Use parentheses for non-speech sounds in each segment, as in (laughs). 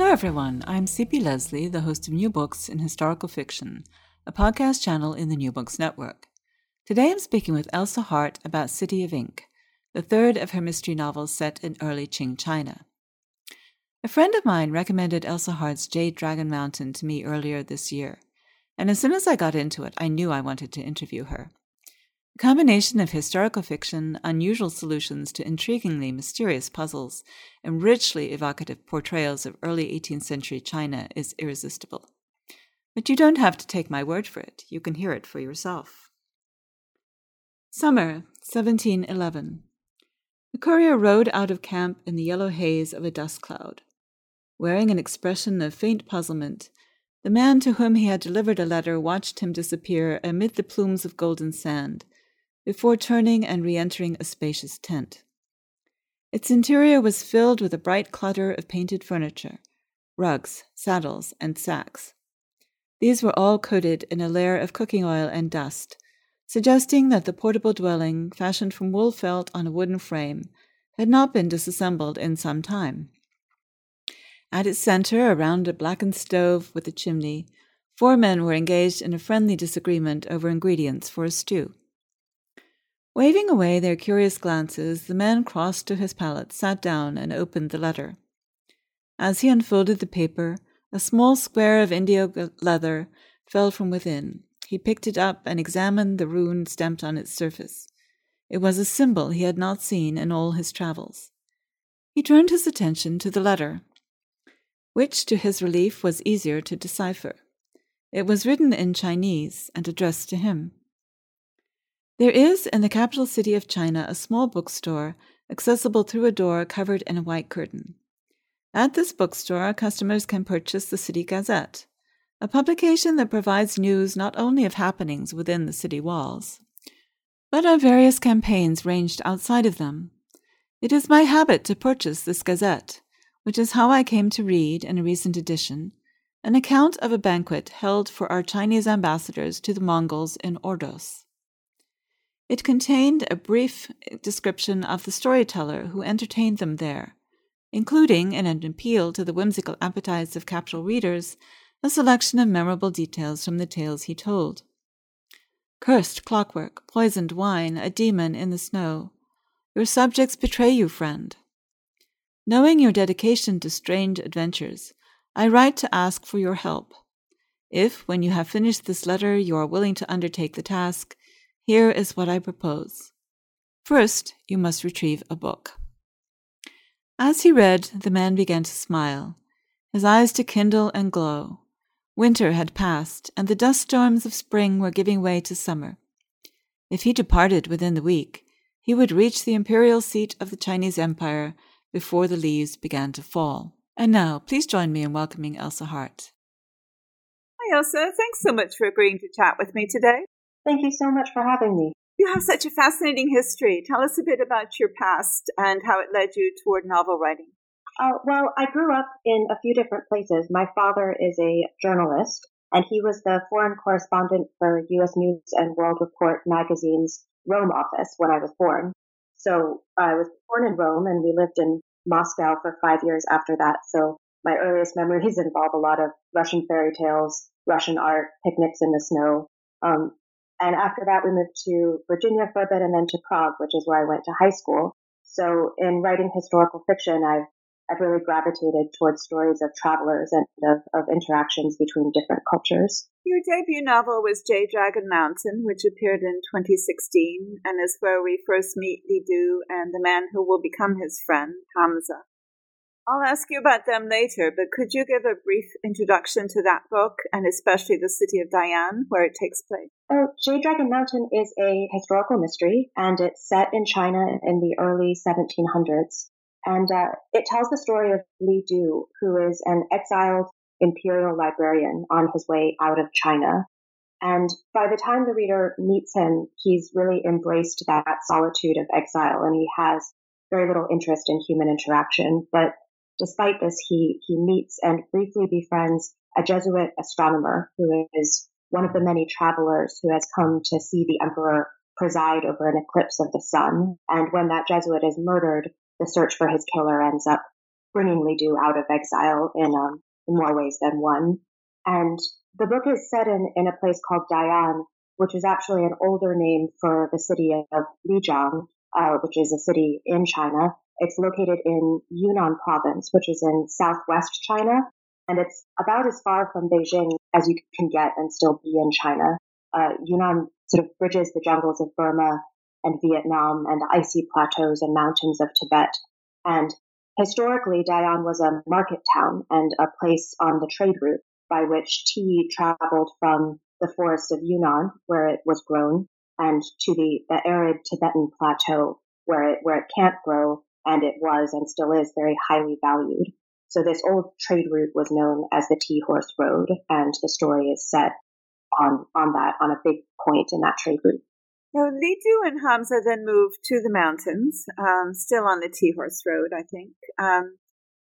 Hello, everyone. I'm CP Lesley, the host of New Books in Historical Fiction, a podcast channel in the New Books Network. Today I'm speaking with Elsa Hart about City of Ink, the third of her mystery novels set in early Qing China. A friend of mine recommended Elsa Hart's Jade Dragon Mountain to me earlier this year, and as soon as I got into it, I knew I wanted to interview her. Combination of historical fiction, unusual solutions to intriguingly mysterious puzzles, and richly evocative portrayals of early 18th century China is irresistible. But you don't have to take my word for it, you can hear it for yourself. Summer, 1711. The courier rode out of camp in the yellow haze of a dust cloud. Wearing an expression of faint puzzlement, the man to whom he had delivered a letter watched him disappear amid the plumes of golden sand before turning and re entering a spacious tent. Its interior was filled with a bright clutter of painted furniture, rugs, saddles, and sacks. These were all coated in a layer of cooking oil and dust, suggesting that the portable dwelling, fashioned from wool felt on a wooden frame, had not been disassembled in some time. At its center, around a blackened stove with a chimney, four men were engaged in a friendly disagreement over ingredients for a stew. Waving away their curious glances, the man crossed to his pallet, sat down, and opened the letter. As he unfolded the paper, a small square of indio leather fell from within. He picked it up and examined the rune stamped on its surface. It was a symbol he had not seen in all his travels. He turned his attention to the letter, which, to his relief, was easier to decipher. It was written in Chinese and addressed to him. There is in the capital city of China a small bookstore accessible through a door covered in a white curtain. At this bookstore, customers can purchase the City Gazette, a publication that provides news not only of happenings within the city walls, but of various campaigns ranged outside of them. It is my habit to purchase this Gazette, which is how I came to read, in a recent edition, an account of a banquet held for our Chinese ambassadors to the Mongols in Ordos. It contained a brief description of the storyteller who entertained them there, including, in an appeal to the whimsical appetites of capital readers, a selection of memorable details from the tales he told. Cursed clockwork, poisoned wine, a demon in the snow. Your subjects betray you, friend. Knowing your dedication to strange adventures, I write to ask for your help. If, when you have finished this letter, you are willing to undertake the task, here is what I propose. First, you must retrieve a book. As he read, the man began to smile, his eyes to kindle and glow. Winter had passed, and the dust storms of spring were giving way to summer. If he departed within the week, he would reach the imperial seat of the Chinese Empire before the leaves began to fall. And now, please join me in welcoming Elsa Hart. Hi, Elsa. Thanks so much for agreeing to chat with me today. Thank you so much for having me. You have such a fascinating history. Tell us a bit about your past and how it led you toward novel writing. Uh, well, I grew up in a few different places. My father is a journalist, and he was the foreign correspondent for U.S. News and World Report magazine's Rome office when I was born. So I was born in Rome, and we lived in Moscow for five years after that. So my earliest memories involve a lot of Russian fairy tales, Russian art, picnics in the snow. Um, and after that, we moved to Virginia for a bit and then to Prague, which is where I went to high school. So in writing historical fiction, I've, I've really gravitated towards stories of travelers and of, of interactions between different cultures. Your debut novel was Jade Dragon Mountain, which appeared in 2016 and is where we first meet Li Du and the man who will become his friend, Hamza. I'll ask you about them later, but could you give a brief introduction to that book and especially the city of Day'an, where it takes place? Oh, Jade Dragon Mountain is a historical mystery, and it's set in China in the early 1700s. And uh, it tells the story of Li Du, who is an exiled imperial librarian on his way out of China. And by the time the reader meets him, he's really embraced that solitude of exile, and he has very little interest in human interaction. But Despite this, he, he meets and briefly befriends a Jesuit astronomer who is one of the many travelers who has come to see the emperor preside over an eclipse of the sun. And when that Jesuit is murdered, the search for his killer ends up bringing Li Du out of exile in, um, in more ways than one. And the book is set in, in a place called Day'an, which is actually an older name for the city of Lijiang, uh, which is a city in China. It's located in Yunnan province, which is in southwest China, and it's about as far from Beijing as you can get and still be in China. Uh, Yunnan sort of bridges the jungles of Burma and Vietnam and the icy plateaus and mountains of Tibet. And historically, Day'an was a market town and a place on the trade route by which tea traveled from the forests of Yunnan, where it was grown, and to the, the arid Tibetan plateau, where it, where it can't grow, and it was and still is very highly valued. So this old trade route was known as the Tea Horse Road, and the story is set on, on that, on a big point in that trade route. Now, Li Du and Hamza then moved to the mountains, um, still on the Tea Horse Road, I think, um,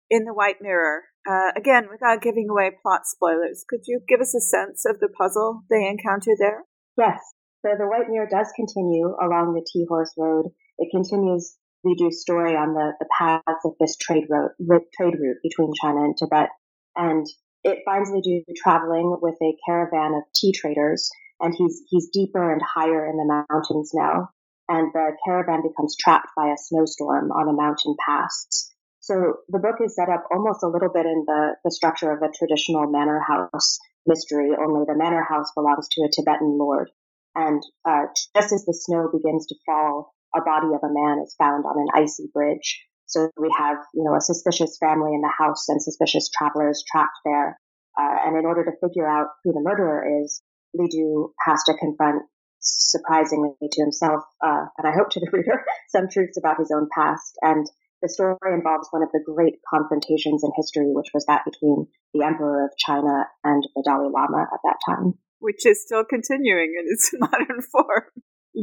in the White Mirror. Uh, again, without giving away plot spoilers, could you give us a sense of the puzzle they encounter there? Yes. So the White Mirror does continue along the Tea Horse Road. It continues Li Du's story on the, the paths of this trade route, trade route between China and Tibet. And it finds Li Du traveling with a caravan of tea traders and he's he's deeper and higher in the mountains now. And the caravan becomes trapped by a snowstorm on a mountain pass. So the book is set up almost a little bit in the, the structure of a traditional manor house mystery, only the manor house belongs to a Tibetan lord. And uh, just as the snow begins to fall, a body of a man is found on an icy bridge. So we have, you know, a suspicious family in the house and suspicious travelers trapped there. Uh, and in order to figure out who the murderer is, Li Du has to confront, surprisingly to himself, uh, and I hope to the (laughs) reader, some truths about his own past. And the story involves one of the great confrontations in history, which was that between the Emperor of China and the Dalai Lama at that time. Which is still continuing in its (laughs) modern form.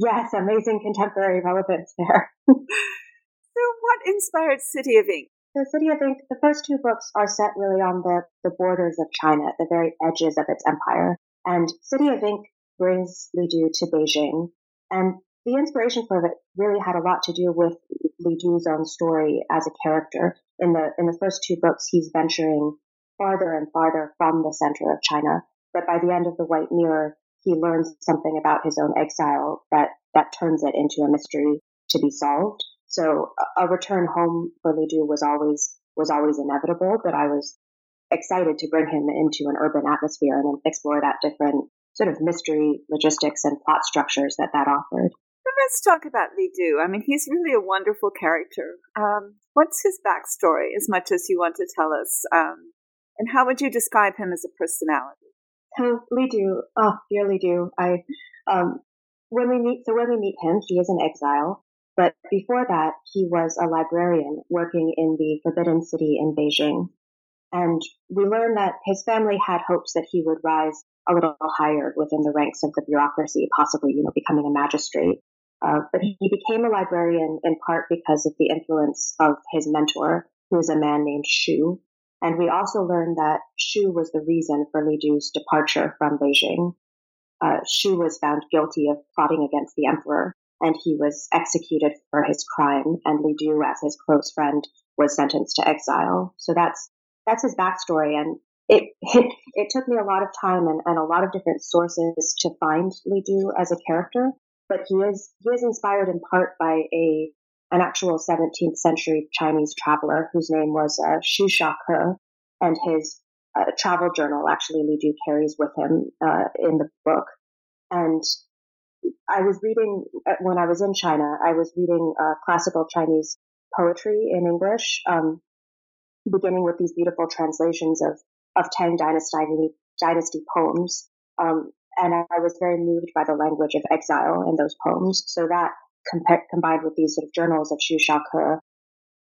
Yes, amazing contemporary relevance there. (laughs) so, what inspired City of Ink? The City of Ink, the first two books are set really on the, the borders of China, the very edges of its empire. And City of Ink brings Li Du to Beijing. And the inspiration for it really had a lot to do with Li Du's own story as a character. In the, in the first two books, he's venturing farther and farther from the center of China. But by the end of The White Mirror, he learns something about his own exile that, that turns it into a mystery to be solved. So a, return home for Li Du was always, was always inevitable, but I was excited to bring him into an urban atmosphere and explore that different sort of mystery, logistics, and plot structures that that offered. let's talk about Li Du. I mean, he's really a wonderful character. Um, what's his backstory, as much as you want to tell us? Um, and how would you describe him as a personality? Li Du, oh, dear Li Du, I, um, when we meet, so when we meet him, he is in exile. But before that, he was a librarian working in the Forbidden City in Beijing. And we learn that his family had hopes that he would rise a little higher within the ranks of the bureaucracy, possibly, you know, becoming a magistrate. Uh, but he became a librarian in part because of the influence of his mentor, who is a man named Shu. And we also learned that Shu was the reason for Li Du's departure from Beijing. Uh, Shu was found guilty of plotting against the emperor, and he was executed for his crime. And Li Du, as his close friend, was sentenced to exile. So that's that's his backstory. And it, it, it took me a lot of time and, and a lot of different sources to find Li Du as a character. But he is, he is inspired in part by a, an actual 17th century Chinese traveler whose name was uh, Xu Xiake, and his uh, travel journal actually Li Du carries with him uh, in the book. And I was reading uh, when I was in China. I was reading uh, classical Chinese poetry in English, um, beginning with these beautiful translations of, of Tang Dynasty, dynasty poems. Um, and I was very moved by the language of exile in those poems. So that combined with these sort of journals of Xu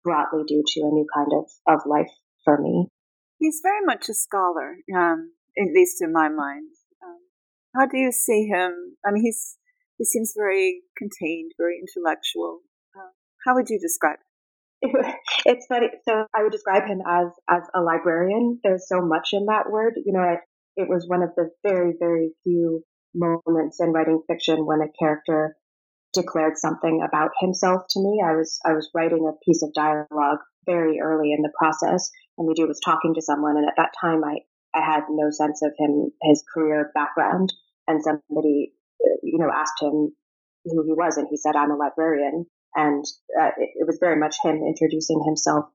broadly due to a new kind of, of life for me. He's very much a scholar, um, at least in my mind. Um, how do you see him? I mean, he's he seems very contained, very intellectual. Uh, how would you describe (laughs) it's funny. So I would describe him as as a librarian. There's so much in that word. You know, it, it was one of the very very few moments in writing fiction when a character declared something about himself to me. I was I was writing a piece of dialogue very early in the process, and Li Du was talking to someone, and at that time I I had no sense of him his career background, and somebody you know asked him who he was, and he said I'm a librarian, and uh, it, it was very much him introducing himself,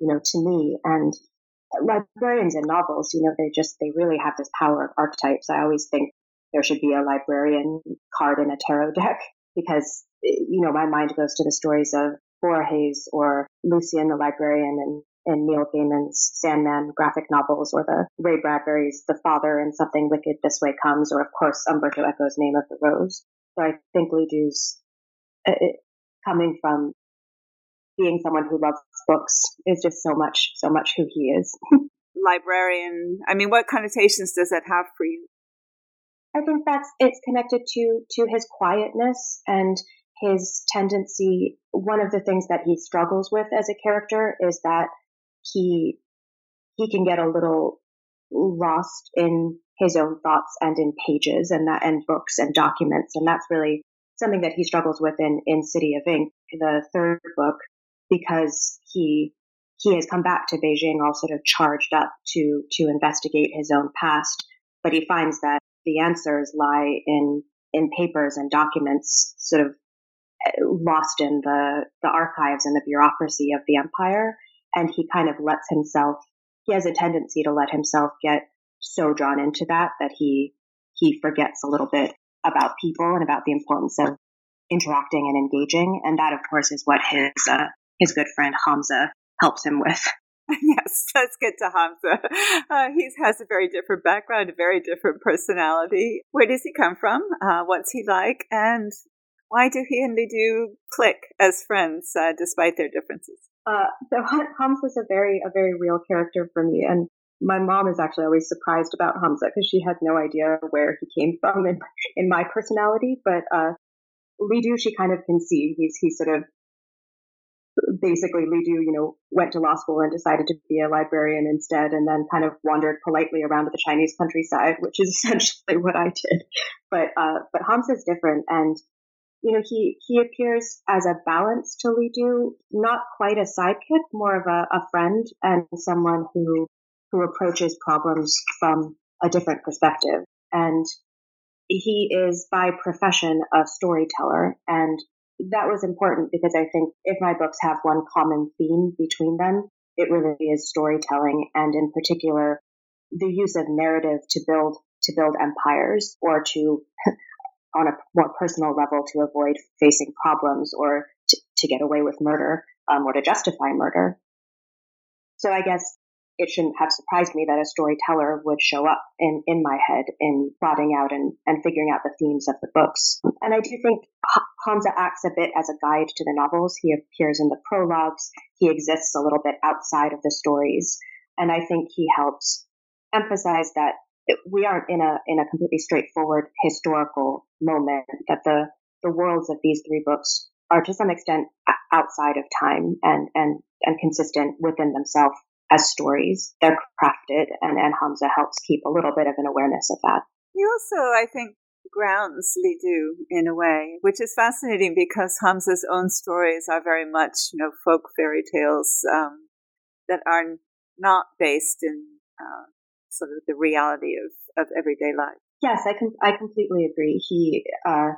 you know, to me and librarians in novels, you know, they just, they really have this power of archetypes. I always think there should be a librarian card in a tarot deck because, you know, my mind goes to the stories of Borges or Lucien the librarian and, and Neil Gaiman's Sandman graphic novels or the Ray Bradbury's The Father and Something Wicked This Way Comes or of course Umberto Eco's Name of the Rose. So I think Li Du's uh, coming from being someone who loves books is just so much, so much who he is. (laughs) Librarian. I mean, what connotations does that have for you? I think that's it's connected to to his quietness and his tendency. One of the things that he struggles with as a character is that he he can get a little lost in his own thoughts and in pages and that and books and documents, and that's really something that he struggles with in in City of Ink, the third book, because he he has come back to Beijing all sort of charged up to to investigate his own past, but he finds that the answers lie in in papers and documents sort of eh, lost in the the archives and the bureaucracy of the empire and he kind of lets himself he has a tendency to let himself get so drawn into that that he he forgets a little bit about people and about the importance of interacting and engaging and that of course is what his uh, his good friend Hamza helps him with. (laughs) yes, let's get to Hamza. (laughs) Uh, he has a very different background, a very different personality. Where does he come from? Uh, what's he like? And why do he and Li Du click as friends uh, despite their differences? Uh, so (laughs) Hamza is a very, a very real character for me. And my mom is actually always surprised about Hamza because she has no idea where he came from in, in my personality. But, uh, Li she kind of can see he's, he's sort of basically Li Du, you know, went to law school and decided to be a librarian instead and then kind of wandered politely around the Chinese countryside, (laughs) which is essentially what I did. But, uh, but Hamza is different and, you know, he, he appears as a balance to Li Du, not quite a sidekick, more of a, a friend and someone who, who approaches problems from a different perspective. And he is by profession a storyteller and that was important because I think if my books have one common theme between them, it really is storytelling and in particular the use of narrative to build to build empires or to (laughs) on a more personal level to avoid facing problems or to, to get away with murder um, or to justify murder. So I guess it shouldn't have surprised me that a storyteller would show up in, in my head in plotting out and, and figuring out the themes of the books. And I do think Hamza acts a bit as a guide to the novels. He appears in the prologues. He exists a little bit outside of the stories. And I think he helps emphasize that we aren't in a, in a completely straightforward historical moment, that the, the worlds of these three books are to some extent outside of time and, and, and consistent within themselves as stories. They're crafted, and, and Hamza helps keep a little bit of an awareness of that. He also, I think, grounds Li Du in a way, which is fascinating because Hamza's own stories are very much, you know, folk fairy tales um, that are not based in uh, sort of the reality of, of everyday life. Yes, I can. I completely agree. He uh,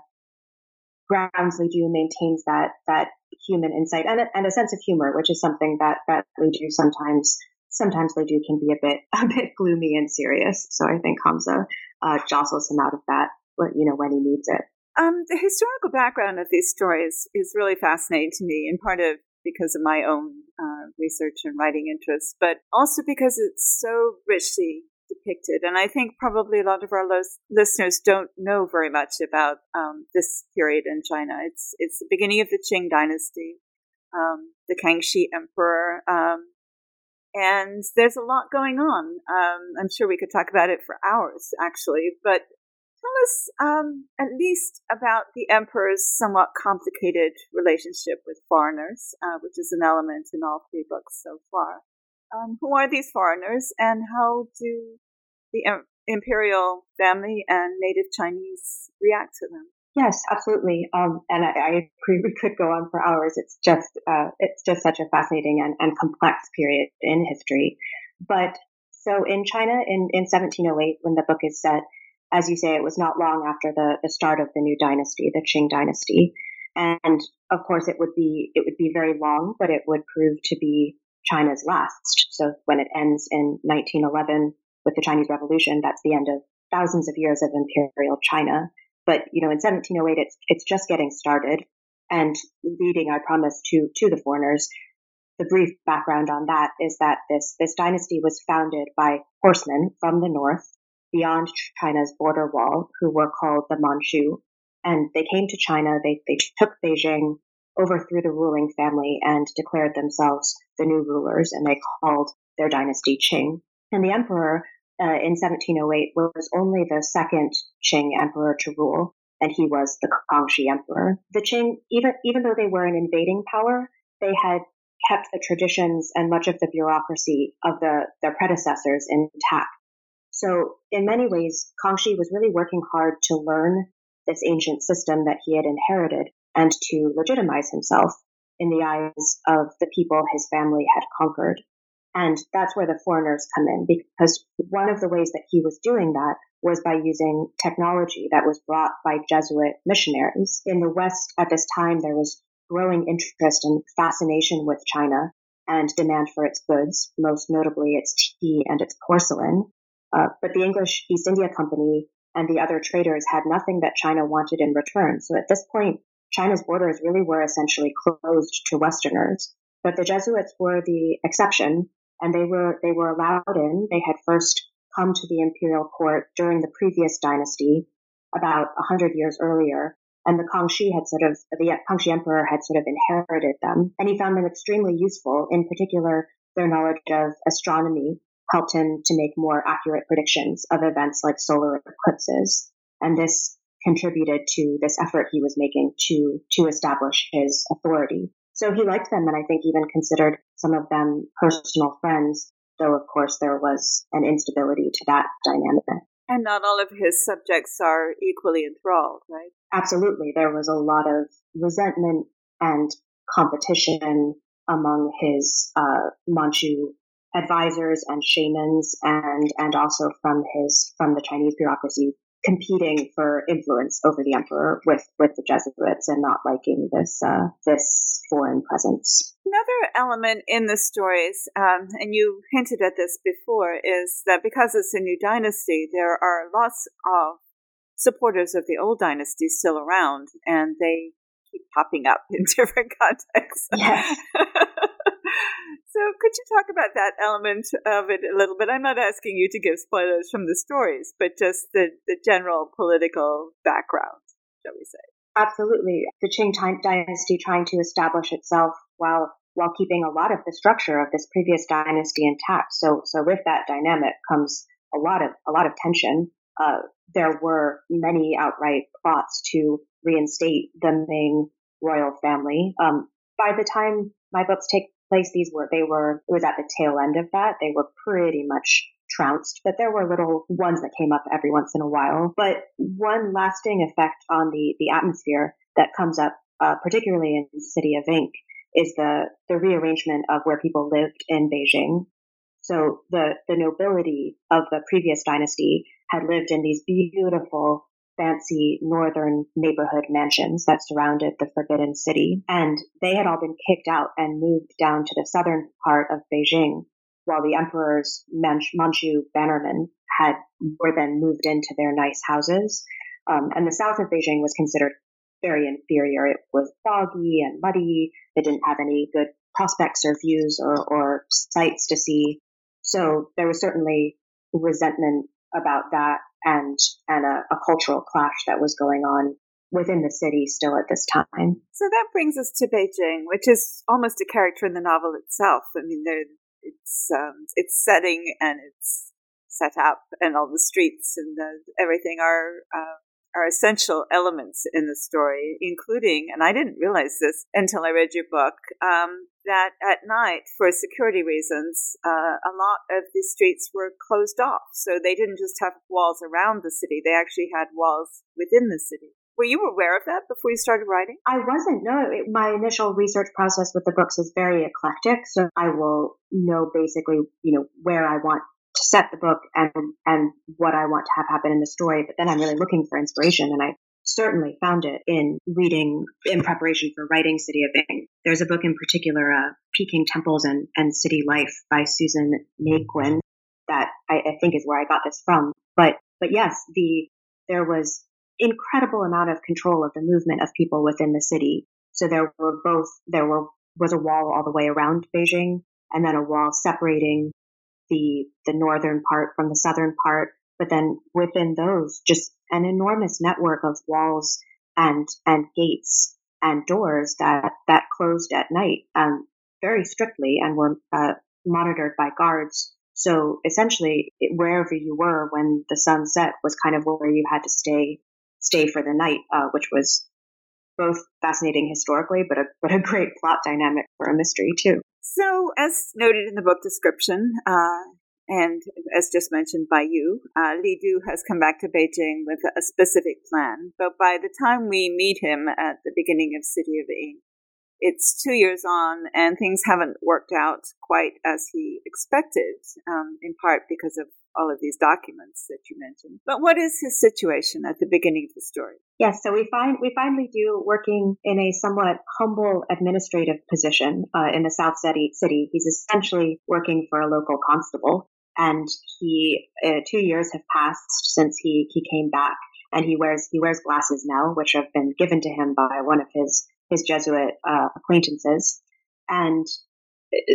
grounds Du maintains that that human insight and a, and a sense of humor, which is something that that Du sometimes sometimes Du can be a bit (laughs) a bit gloomy and serious. So I think Hamza uh, jostles him out of that, you know, when he needs it. Um, the historical background of these stories is really fascinating to me, in part of because of my own uh, research and writing interests, but also because it's so richly depicted. And I think probably a lot of our lo- listeners don't know very much about um, this period in China. It's it's the beginning of the Qing dynasty, um, the Kangxi Emperor, um, and there's a lot going on. Um, I'm sure we could talk about it for hours, actually. But tell us um, at least about the emperor's somewhat complicated relationship with foreigners, uh, which is an element in all three books so far. Um, who are these foreigners and how do the imperial family and native Chinese react to them? Yes, absolutely. Um, and I, I, agree. We could go on for hours. It's just, uh, it's just such a fascinating and, and complex period in history. But so in China in, in 1708, when the book is set, as you say, it was not long after the, the start of the new dynasty, the Qing dynasty. And of course, it would be, it would be very long, but it would prove to be China's last. So when it ends in 1911 with the Chinese Revolution, that's the end of thousands of years of imperial China. But, you know, in 1708, it's, it's just getting started. And leading, I promise, to, to the foreigners, the brief background on that is that this, this dynasty was founded by horsemen from the north beyond China's border wall who were called the Manchu. And they came to China, they, they took Beijing, overthrew the ruling family and declared themselves the new rulers and they called their dynasty Qing. And the emperor uh, in 1708 was only the second Qing emperor to rule, and he was the Kangxi emperor. The Qing, even even though they were an invading power, they had kept the traditions and much of the bureaucracy of the, their predecessors intact. So in many ways, Kangxi was really working hard to learn this ancient system that he had inherited and to legitimize himself in the eyes of the people his family had conquered. And that's where the foreigners come in because one of the ways that he was doing that was by using technology that was brought by Jesuit missionaries. In the West at this time, there was growing interest and fascination with China and demand for its goods, most notably its tea and its porcelain. Uh, but the English East India Company and the other traders had nothing that China wanted in return. So at this point, China's borders really were essentially closed to Westerners. But the Jesuits were the exception and they were they were allowed in. They had first come to the imperial court during the previous dynasty, about a hundred years earlier, and the Kangxi had sort of the Kangxi emperor had sort of inherited them, and he found them extremely useful. In particular, their knowledge of astronomy helped him to make more accurate predictions of events like solar eclipses, and this contributed to this effort he was making to to establish his authority. So he liked them and I think even considered some of them personal friends, though of course there was an instability to that dynamic. And not all of his subjects are equally enthralled, right? Absolutely. There was a lot of resentment and competition among his uh, Manchu advisors and shamans and and also from his from the Chinese bureaucracy competing for influence over the emperor with with the Jesuits and not liking this uh, this foreign presence. Another element in the stories, um, and you hinted at this before, is that because it's a new dynasty, there are lots of supporters of the old dynasty still around, and they keep popping up (laughs) in different contexts. Yes. (laughs) (laughs) so, could you talk about that element of it a little bit? I'm not asking you to give spoilers from the stories, but just the, the general political background, shall we say? Absolutely. The Qing dynasty trying to establish itself while while keeping a lot of the structure of this previous dynasty intact. So, so with that dynamic comes a lot of a lot of tension. Uh, there were many outright plots to reinstate the Ming royal family. Um, by the time my books take place, these were, they were, it was at the tail end of that. They were pretty much trounced, but there were little ones that came up every once in a while. But one lasting effect on the, the atmosphere that comes up, uh, particularly in the city of ink, is the, the rearrangement of where people lived in Beijing. So the, the nobility of the previous dynasty had lived in these beautiful fancy northern neighborhood mansions that surrounded the Forbidden City. And they had all been kicked out and moved down to the southern part of Beijing, while the emperor's Manchu bannermen had were then moved into their nice houses. Um, and the south of Beijing was considered very inferior. It was foggy and muddy. It didn't have any good prospects or views or, or sights to see. So there was certainly resentment about that and and a, a cultural clash that was going on within the city still at this time. So that brings us to Beijing, which is almost a character in the novel itself. I mean, it's um, its setting and its set up and all the streets and the, everything are uh, are essential elements in the story, including, and I didn't realize this until I read your book, um, that at night, for security reasons, uh, a lot of the streets were closed off. So they didn't just have walls around the city, they actually had walls within the city. Were you aware of that before you started writing? I wasn't. No, it, my initial research process with the books is very eclectic. So I will know basically, you know, where I want to set the book and and what I want to have happen in the story. But then I'm really looking for inspiration, and I certainly found it in reading in preparation for writing City of Ink. There's a book in particular, uh, Peking Temples and, and City Life by Susan Naquin that I, I think is where I got this from. But but yes, the there was incredible amount of control of the movement of people within the city. So there were both there were was a wall all the way around Beijing and then a wall separating the the northern part from the southern part. But then within those, just an enormous network of walls and and gates and doors that that closed at night um, very strictly and were uh, monitored by guards. So essentially, it, wherever you were when the sun set was kind of where you had to stay stay for the night, uh, which was both fascinating historically, but a but a great plot dynamic for a mystery too. So, as noted in the book description, uh, and as just mentioned by you, uh, Li Du has come back to Beijing with a specific plan. But by the time we meet him at the beginning of City of Ink, it's two years on and things haven't worked out quite as he expected, um, in part because of all of these documents that you mentioned. But what is his situation at the beginning of the story? Yes, so we find we finally do working in a somewhat humble administrative position uh, in the South City. City, he's essentially working for a local constable, and he uh, two years have passed since he he came back, and he wears he wears glasses now, which have been given to him by one of his his Jesuit uh, acquaintances, and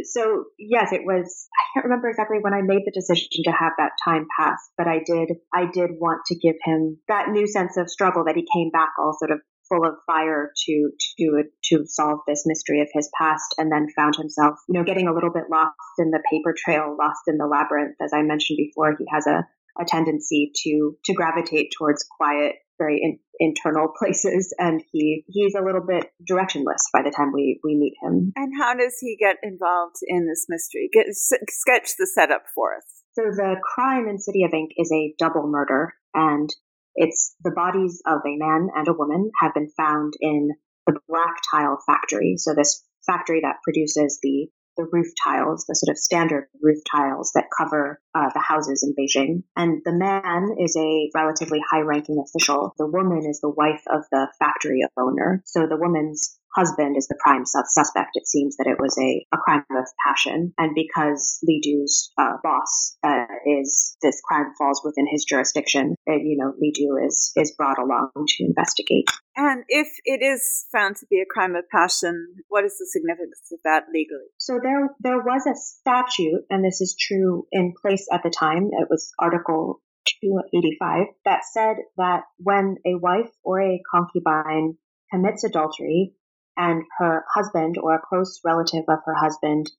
so yes, it was. I can't remember exactly when I made the decision to have that time pass, but I did. I did want to give him that new sense of struggle that he came back all sort of full of fire to to to solve this mystery of his past, and then found himself, you know, getting a little bit lost in the paper trail, lost in the labyrinth. As I mentioned before, he has a a tendency to to gravitate towards quiet very in, internal (laughs) places and he he's a little bit directionless by the time we we meet him. And how does he get involved in this mystery? Get sketch the setup for us. So the crime in city of ink is a double murder and it's the bodies of a man and a woman have been found in the black tile factory so this factory that produces the the roof tiles, the sort of standard roof tiles that cover uh, the houses in Beijing. And the man is a relatively high ranking official. The woman is the wife of the factory owner. So the woman's husband is the prime suspect. It seems that it was a, a crime of passion. And because Li Du's uh, boss uh, is, this crime falls within his jurisdiction, uh, you know, Li Du is, is brought along to investigate. And if it is found to be a crime of passion, what is the significance of that legally? So there, there was a statute, and this is true in place at the time. It was Article 285 that said that when a wife or a concubine commits adultery, and her husband or a close relative of her husband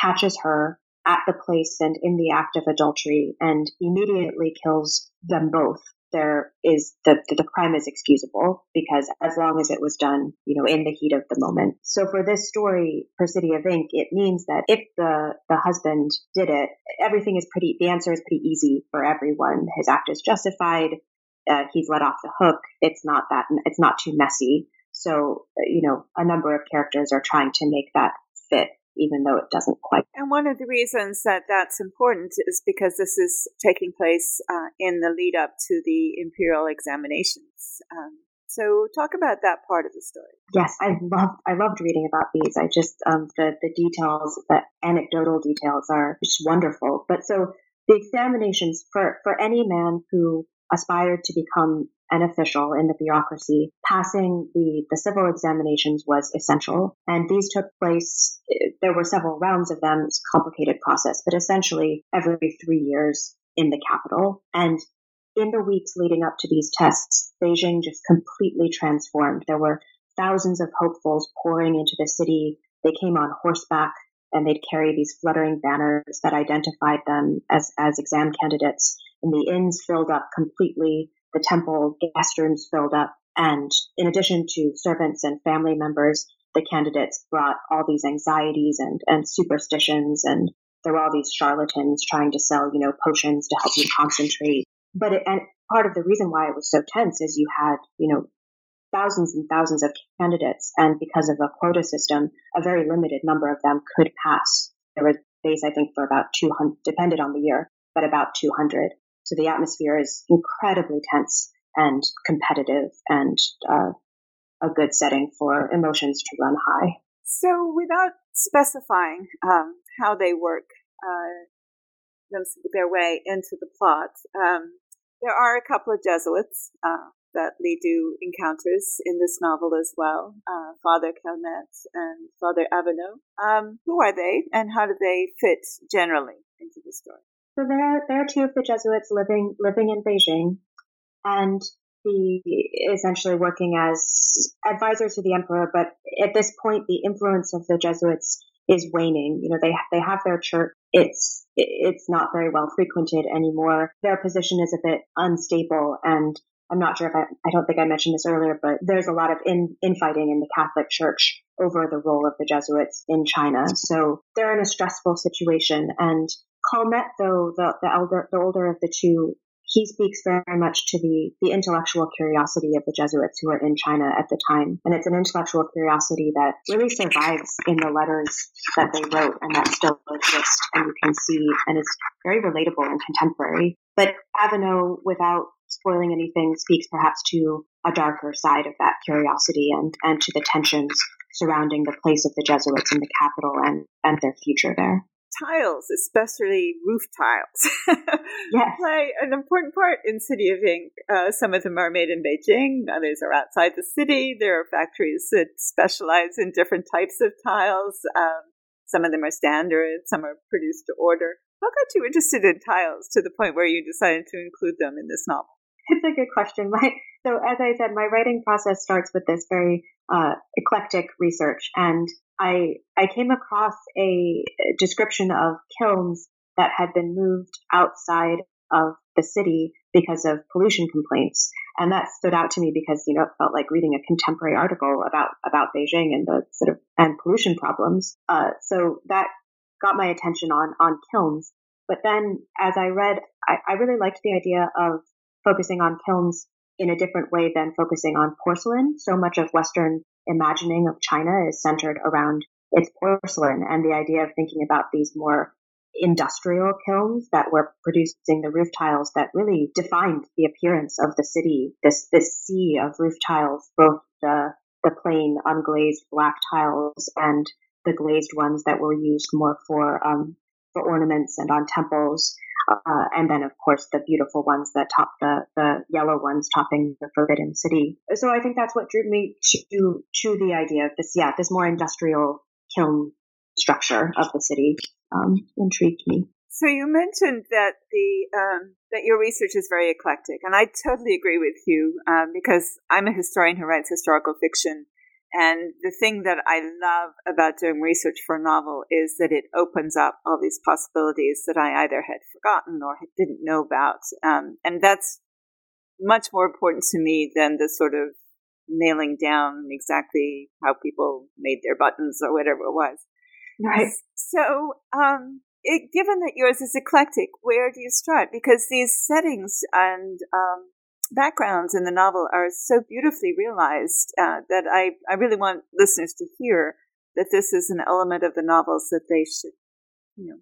catches her at the place and in the act of adultery and immediately kills them both there is the, the crime is excusable because as long as it was done, you know, in the heat of the moment. So for this story, for City of Ink, it means that if the, the husband did it, everything is pretty, the answer is pretty easy for everyone. His act is justified. Uh, he's let off the hook. It's not that, it's not too messy. So, you know, a number of characters are trying to make that fit even though it doesn't quite. And one of the reasons that that's important is because this is taking place uh, in the lead up to the imperial examinations. Um, so, talk about that part of the story. Yes, I loved I loved reading about these. I just um, the the details, the anecdotal details are just wonderful. But so the examinations for for any man who aspired to become an official in the bureaucracy, passing the, the civil examinations was essential. And these took place, there were several rounds of them, it's a complicated process, but essentially every three years in the capital. And in the weeks leading up to these tests, Beijing just completely transformed. There were thousands of hopefuls pouring into the city. They came on horseback and they'd carry these fluttering banners that identified them as, as exam candidates. And the inns filled up completely the temple guest rooms filled up. And in addition to servants and family members, the candidates brought all these anxieties and, and superstitions. And there were all these charlatans trying to sell, you know, potions to help you concentrate. But it, and part of the reason why it was so tense is you had, you know, thousands and thousands of candidates, and because of a quota system, a very limited number of them could pass. There was space, I think, for about 200, depended on the year, but about 200. So the atmosphere is incredibly tense and competitive and uh, a good setting for emotions to run high. So, without specifying um, how they work uh, their way into the plot, um, there are a couple of Jesuits uh, that Li Du encounters in this novel as well uh, Father Calmet and Father Avenot. Um, who are they, and how do they fit generally into the story? So, there, there are two of the Jesuits living, living in Beijing. And be essentially working as advisors to the emperor, but at this point, the influence of the Jesuits is waning. You know, they they have their church. It's it's not very well frequented anymore. Their position is a bit unstable, and I'm not sure if I I don't think I mentioned this earlier, but there's a lot of in infighting in the Catholic Church over the role of the Jesuits in China. So they're in a stressful situation, and Calmet, though the the elder the older of the two, he speaks very much to the, the intellectual curiosity of the Jesuits who were in China at the time. And it's an intellectual curiosity that really survives in the letters that they wrote and that still exist. And you can see, and is very relatable and contemporary. But Avenot, without spoiling anything, speaks perhaps to a darker side of that curiosity and, and to the tensions surrounding the place of the Jesuits in the capital and, and their future there tiles, especially roof tiles, yes. (laughs) play an important part in City of Ink. Uh, some of them are made in Beijing, others are outside the city. There are factories that specialize in different types of tiles. Um, some of them are standard, some are produced to order. How got you interested in tiles to the point where you decided to include them in this novel? It's a good question. (laughs) My, so, as I said, my writing process starts with this very uh, eclectic research, and I I came across a description of kilns that had been moved outside of the city because of pollution complaints, and that stood out to me because you know it felt like reading a contemporary article about about Beijing and the sort of and pollution problems. Uh, so that got my attention on on kilns. But then, as I read, I, I really liked the idea of focusing on kilns in a different way than focusing on porcelain. So much of Western imagining of China is centered around its porcelain and the idea of thinking about these more industrial kilns that were producing the roof tiles that really defined the appearance of the city. This this sea of roof tiles, both the the plain unglazed black tiles and the glazed ones that were used more for um, ornaments and on temples. Uh, and then, of course, the beautiful ones that top the, the yellow ones topping the Forbidden City. So I think that's what drew me to, to the idea of this, yeah, this more industrial kiln structure of the city um, intrigued me. So you mentioned that the um, that your research is very eclectic, and I totally agree with you um, because I'm a historian who writes historical fiction, and the thing that I love about doing research for a novel is that it opens up all these possibilities that I either had forgotten or didn't know about. Um, and that's much more important to me than the sort of nailing down exactly how people made their buttons or whatever it was. Right. So, um, it, given that yours is eclectic, where do you start? Because these settings and um, backgrounds in the novel are so beautifully realized uh, that I, I really want listeners to hear that this is an element of the novels that they should, you know,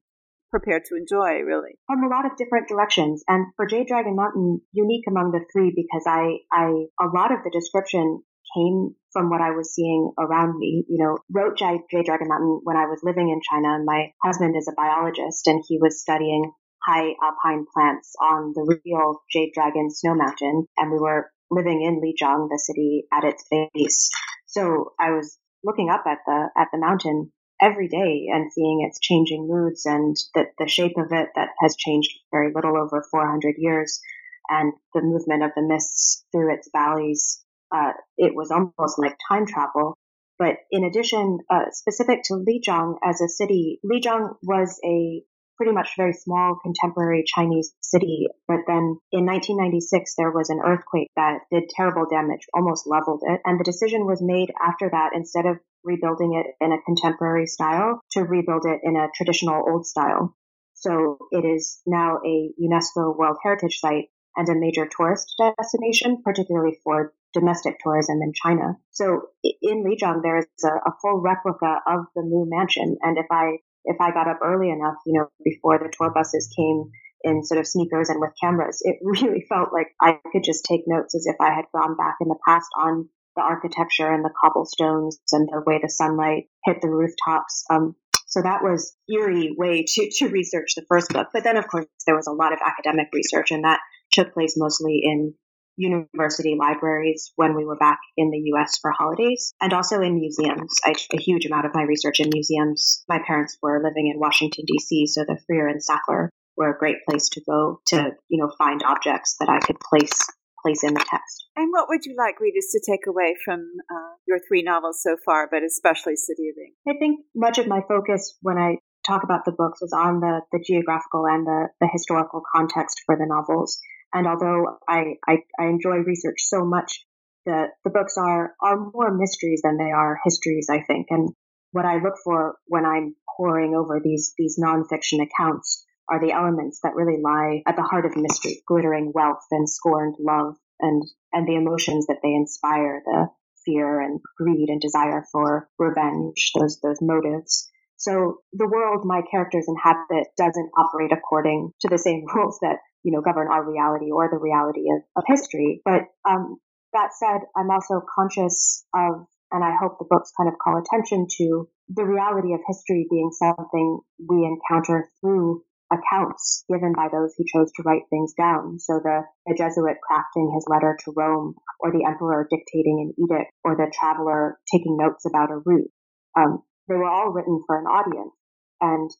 prepare to enjoy, really. From a lot of different directions. And for Jade Dragon Mountain, unique among the three because I, I, a lot of the description came from what I was seeing around me. You know, wrote Jade, Dragon Mountain when I was living in China. And my husband is a biologist and he was studying high alpine plants on the real Jade Dragon Snow Mountain, and we were living in Lijiang, the city at its base. So I was looking up at the at the mountain every day and seeing its changing moods and the, the shape of it that has changed very little over 400 years and the movement of the mists through its valleys. Uh, it was almost like time travel. But in addition, uh, specific to Lijiang as a city, Lijiang was a pretty much very small contemporary Chinese city. But then in 1996, there was an earthquake that did terrible damage, almost leveled it. And the decision was made after that, instead of rebuilding it in a contemporary style, to rebuild it in a traditional old style. So it is now a UNESCO World Heritage Site and a major tourist destination, particularly for domestic tourism in China. So in Lijiang, there's a, a full replica of the Mu Mansion, and if I if I got up early enough, you know, before the tour buses came in sort of sneakers and with cameras, it (laughs) really felt like I could just take notes as if I had gone back in the past on the architecture and the cobblestones and the way the sunlight hit the rooftops. Um, so that was eerie way to, (laughs) to research the first book. But then, of course, there was a lot of academic research, and that took place mostly in university libraries when we were back in the US for holidays and also in museums. I did a huge amount of my research in museums. My parents were living in Washington DC, so the Freer and Sackler were a great place to go to, you know, find objects that I could place place in the text. And what would you like readers to take away from uh, your three novels so far, but especially City of Ink? I think much of my focus when I talk about the books is on the, the geographical and the, the historical context for the novels. And although I, I, I enjoy research so much, the, the books are, are more mysteries than they are histories, I think. And what I look for when I'm poring over these, these nonfiction accounts are the elements that really lie at the heart of mystery, glittering wealth and scorned love and, and the emotions that they inspire, the fear and greed and desire for revenge, those, those motives. So the world my characters inhabit doesn't operate according to the same (laughs) rules that, you know, govern our reality or the reality of, of history. But, um, that said, I'm also conscious of, and I hope the books kind of call attention to the reality of history being something we encounter through accounts given by those who chose to write things down. So the, the Jesuit crafting his letter to Rome, or the emperor dictating an edict, or the traveler taking notes about a route. Um, they were all written for an audience. And,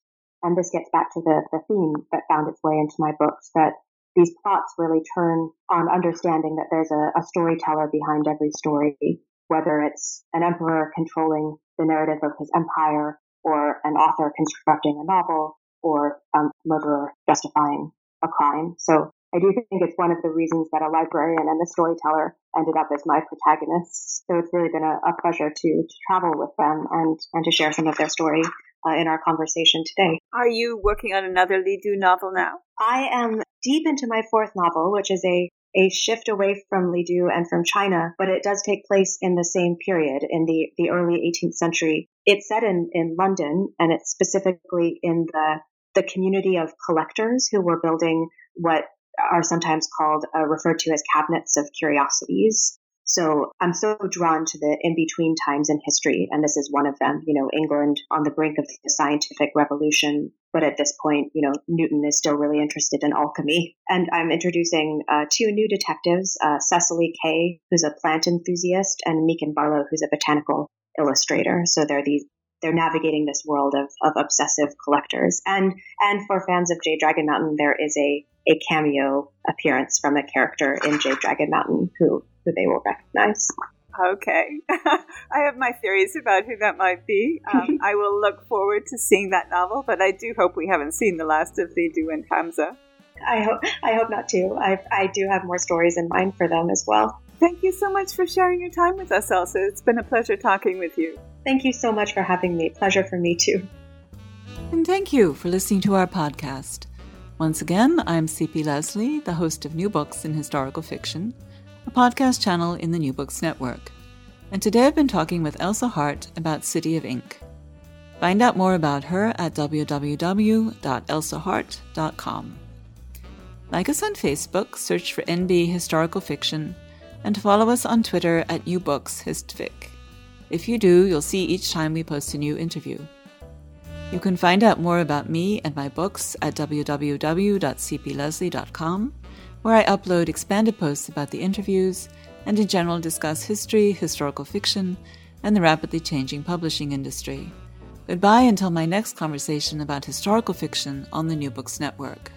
and this gets back to the, the theme that found its way into my books that these plots really turn on understanding that there's a, a storyteller behind every story, whether it's an emperor controlling the narrative of his empire or an author constructing a novel or a murderer justifying a crime. So I do think it's one of the reasons that a librarian and a storyteller ended up as my protagonists. So it's really been a, a pleasure to, to travel with them and, and to share some of their story uh, in our conversation today. Are you working on another Li Du novel now? I am deep into my fourth novel, which is a a shift away from Li Du and from China, but it does take place in the same period in the, the early 18th century. It's set in, in London and it's specifically in the the community of collectors who were building what are sometimes called, uh, referred to as cabinets of curiosities. So I'm so drawn to the in between times in history, and this is one of them. You know, England on the brink of the scientific revolution, but at this point, you know, Newton is still really interested in alchemy. And I'm introducing uh, two new detectives, uh, Cecily Kay, who's a plant enthusiast, and Meakin Barlow, who's a botanical illustrator. So they're these they're navigating this world of, of obsessive collectors. And and for fans of Jade Dragon Mountain, there is a a cameo appearance from a character in Jade Dragon Mountain who who they will recognize. Okay, (laughs) I have my theories about who that might be. Um, (laughs) I will look forward to seeing that novel, but I do hope we haven't seen the last of Li Du and Hamza. I hope I hope not too. I I do have more stories in mind for them as well. Thank you so much for sharing your time with us, Elsa. It's been a pleasure talking with you. Thank you so much for having me. Pleasure for me too. And thank you for listening to our podcast. Once again, I'm CP Lesley, the host of New Books in Historical Fiction, a podcast channel in the New Books Network. And today I've been talking with Elsa Hart about City of Ink. Find out more about her at www.elsahart.com. Like us on Facebook, search for NB Historical Fiction, and follow us on Twitter at New Books Histfic. If you do, you'll see each time we post a new interview. You can find out more about me and my books at www.cplesley.com, where I upload expanded posts about the interviews and in general discuss history, historical fiction, and the rapidly changing publishing industry. Goodbye until my next conversation about historical fiction on the New Books Network.